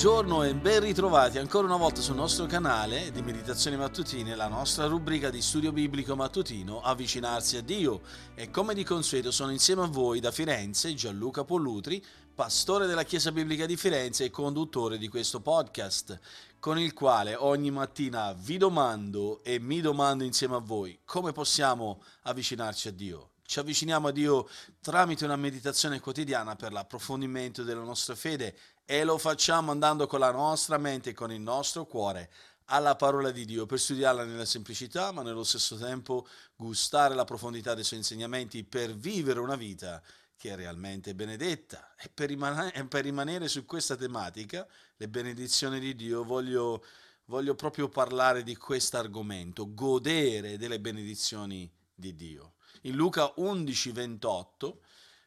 buongiorno e ben ritrovati ancora una volta sul nostro canale di Meditazioni Mattutine, la nostra rubrica di studio biblico mattutino Avvicinarsi a Dio. E come di consueto sono insieme a voi da Firenze Gianluca Pollutri, pastore della Chiesa Biblica di Firenze e conduttore di questo podcast, con il quale ogni mattina vi domando e mi domando insieme a voi come possiamo avvicinarci a Dio. Ci avviciniamo a Dio tramite una meditazione quotidiana per l'approfondimento della nostra fede e lo facciamo andando con la nostra mente e con il nostro cuore alla parola di Dio per studiarla nella semplicità, ma nello stesso tempo gustare la profondità dei suoi insegnamenti per vivere una vita che è realmente benedetta. E per, rimanere, per rimanere su questa tematica, le benedizioni di Dio, voglio, voglio proprio parlare di questo argomento, godere delle benedizioni di Dio. In Luca 11, 28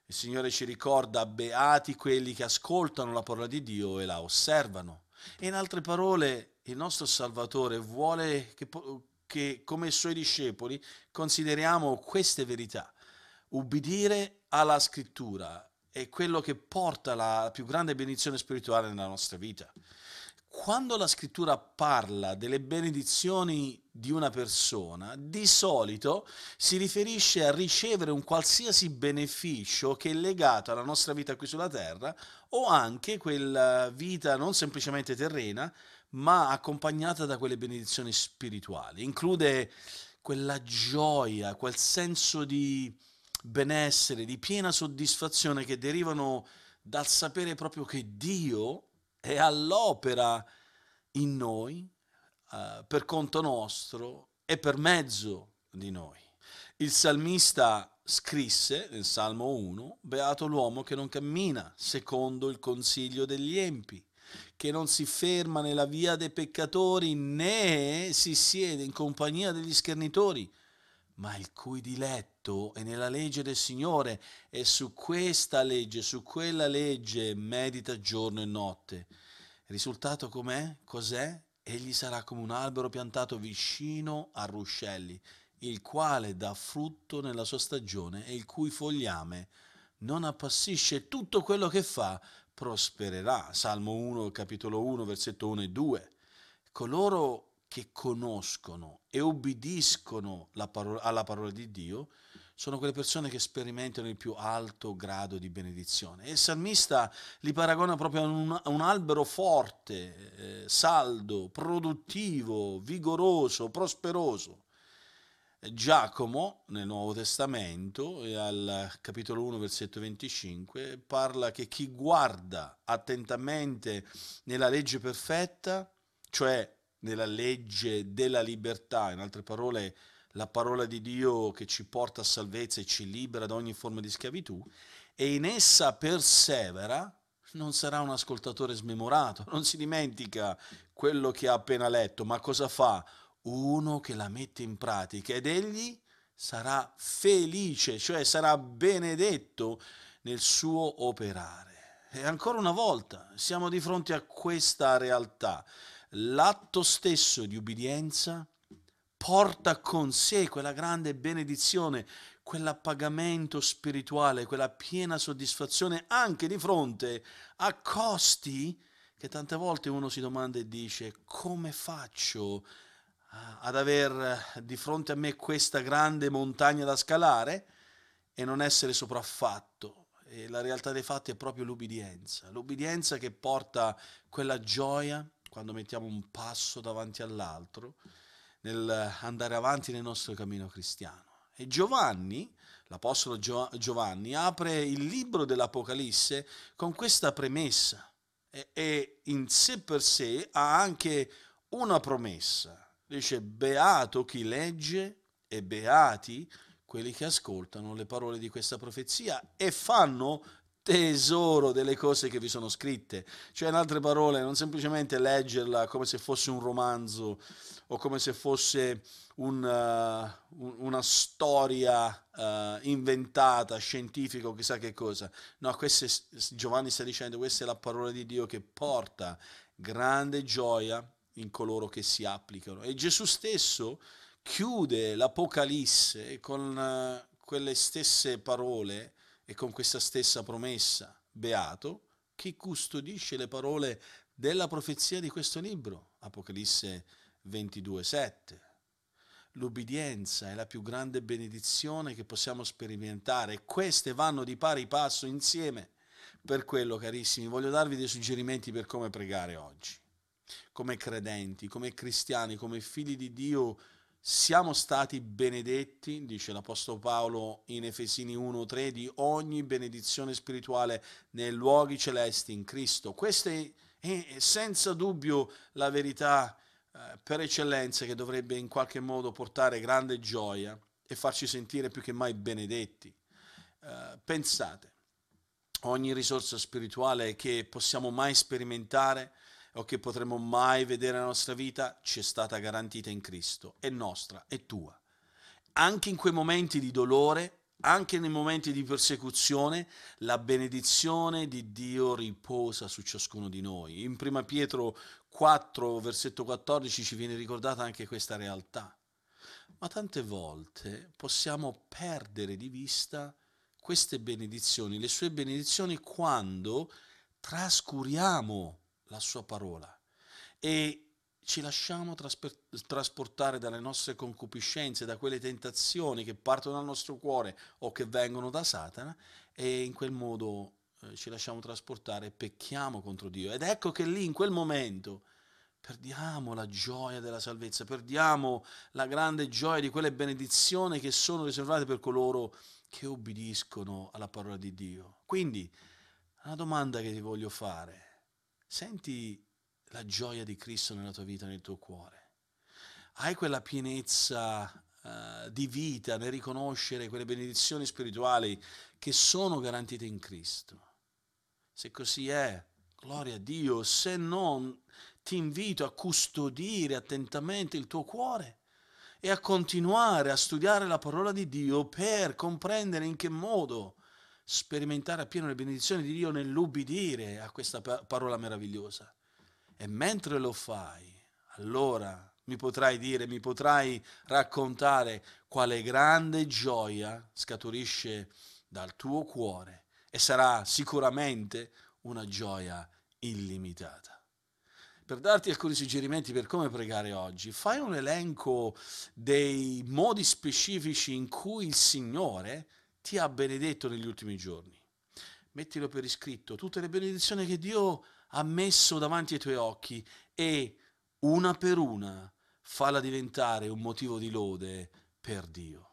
il Signore ci ricorda beati quelli che ascoltano la parola di Dio e la osservano. E in altre parole, il nostro Salvatore vuole che, che come suoi discepoli consideriamo queste verità. Ubbidire alla scrittura è quello che porta la più grande benedizione spirituale nella nostra vita quando la scrittura parla delle benedizioni di una persona, di solito si riferisce a ricevere un qualsiasi beneficio che è legato alla nostra vita qui sulla terra o anche quella vita non semplicemente terrena, ma accompagnata da quelle benedizioni spirituali. Include quella gioia, quel senso di benessere, di piena soddisfazione che derivano dal sapere proprio che Dio è all'opera in noi, uh, per conto nostro e per mezzo di noi. Il salmista scrisse nel Salmo 1, Beato l'uomo che non cammina secondo il consiglio degli empi, che non si ferma nella via dei peccatori né si siede in compagnia degli schernitori, ma il cui diletto è nella legge del Signore e su questa legge, su quella legge medita giorno e notte. Risultato com'è? Cos'è? Egli sarà come un albero piantato vicino a ruscelli, il quale dà frutto nella sua stagione e il cui fogliame non appassisce tutto quello che fa prospererà. Salmo 1, capitolo 1, versetto 1 e 2. Coloro che conoscono e ubbidiscono parola, alla parola di Dio sono quelle persone che sperimentano il più alto grado di benedizione. E il salmista li paragona proprio a un, a un albero forte, eh, saldo, produttivo, vigoroso, prosperoso. Giacomo, nel Nuovo Testamento, al capitolo 1, versetto 25, parla che chi guarda attentamente nella legge perfetta, cioè nella legge della libertà, in altre parole la parola di Dio che ci porta a salvezza e ci libera da ogni forma di schiavitù, e in essa persevera, non sarà un ascoltatore smemorato, non si dimentica quello che ha appena letto, ma cosa fa? Uno che la mette in pratica ed egli sarà felice, cioè sarà benedetto nel suo operare. E ancora una volta siamo di fronte a questa realtà l'atto stesso di ubbidienza porta con sé quella grande benedizione, quell'appagamento spirituale, quella piena soddisfazione anche di fronte a costi che tante volte uno si domanda e dice come faccio ad avere di fronte a me questa grande montagna da scalare e non essere sopraffatto. E la realtà dei fatti è proprio l'ubbidienza, l'ubbidienza che porta quella gioia, quando mettiamo un passo davanti all'altro, nel andare avanti nel nostro cammino cristiano. E Giovanni, l'Apostolo Giovanni, apre il libro dell'Apocalisse con questa premessa e, e in sé per sé ha anche una promessa. Dice, beato chi legge e beati quelli che ascoltano le parole di questa profezia e fanno tesoro delle cose che vi sono scritte. Cioè, in altre parole, non semplicemente leggerla come se fosse un romanzo o come se fosse un, uh, una storia uh, inventata, scientifica o chissà che cosa. No, queste, Giovanni sta dicendo, questa è la parola di Dio che porta grande gioia in coloro che si applicano. E Gesù stesso chiude l'Apocalisse con uh, quelle stesse parole e con questa stessa promessa, beato chi custodisce le parole della profezia di questo libro, Apocalisse 22, 7. L'ubbidienza è la più grande benedizione che possiamo sperimentare e queste vanno di pari passo insieme. Per quello, carissimi, voglio darvi dei suggerimenti per come pregare oggi. Come credenti, come cristiani, come figli di Dio, siamo stati benedetti, dice l'Apostolo Paolo in Efesini 1:3, di ogni benedizione spirituale nei luoghi celesti in Cristo. Questa è senza dubbio la verità eh, per eccellenza che dovrebbe in qualche modo portare grande gioia e farci sentire più che mai benedetti. Eh, pensate, ogni risorsa spirituale che possiamo mai sperimentare o che potremo mai vedere nella nostra vita ci è stata garantita in Cristo, è nostra, è tua. Anche in quei momenti di dolore, anche nei momenti di persecuzione, la benedizione di Dio riposa su ciascuno di noi. In 1 Pietro 4, versetto 14 ci viene ricordata anche questa realtà. Ma tante volte possiamo perdere di vista queste benedizioni, le sue benedizioni, quando trascuriamo la sua parola e ci lasciamo trasportare dalle nostre concupiscenze, da quelle tentazioni che partono dal nostro cuore o che vengono da Satana e in quel modo eh, ci lasciamo trasportare e pecchiamo contro Dio. Ed ecco che lì in quel momento perdiamo la gioia della salvezza, perdiamo la grande gioia di quelle benedizioni che sono riservate per coloro che obbediscono alla parola di Dio. Quindi, una domanda che ti voglio fare, senti la gioia di Cristo nella tua vita, nel tuo cuore? Hai quella pienezza uh, di vita nel riconoscere quelle benedizioni spirituali che sono garantite in Cristo? Se così è, gloria a Dio, se non ti invito a custodire attentamente il tuo cuore e a continuare a studiare la parola di Dio per comprendere in che modo sperimentare appieno le benedizioni di Dio nell'ubbidire a questa parola meravigliosa. E mentre lo fai, allora mi potrai dire, mi potrai raccontare quale grande gioia scaturisce dal tuo cuore e sarà sicuramente una gioia illimitata. Per darti alcuni suggerimenti per come pregare oggi, fai un elenco dei modi specifici in cui il Signore ti ha benedetto negli ultimi giorni. Mettilo per iscritto, tutte le benedizioni che Dio ha messo davanti ai tuoi occhi e una per una falla diventare un motivo di lode per Dio.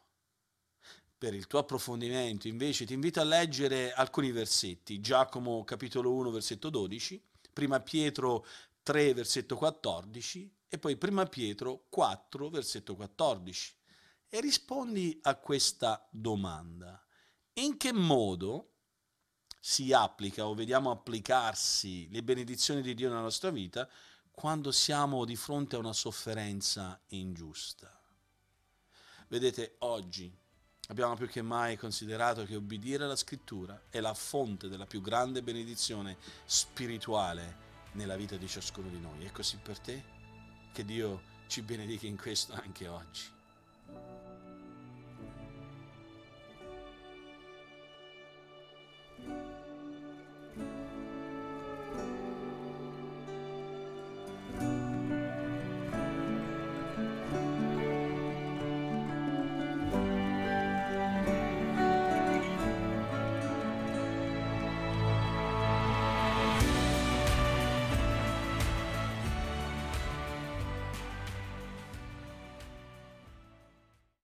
Per il tuo approfondimento invece ti invito a leggere alcuni versetti, Giacomo capitolo 1 versetto 12, prima Pietro 3 versetto 14 e poi prima Pietro 4 versetto 14 e rispondi a questa domanda. In che modo si applica o vediamo applicarsi le benedizioni di Dio nella nostra vita quando siamo di fronte a una sofferenza ingiusta? Vedete, oggi abbiamo più che mai considerato che obbedire alla scrittura è la fonte della più grande benedizione spirituale nella vita di ciascuno di noi. È così per te? Che Dio ci benedica in questo anche oggi.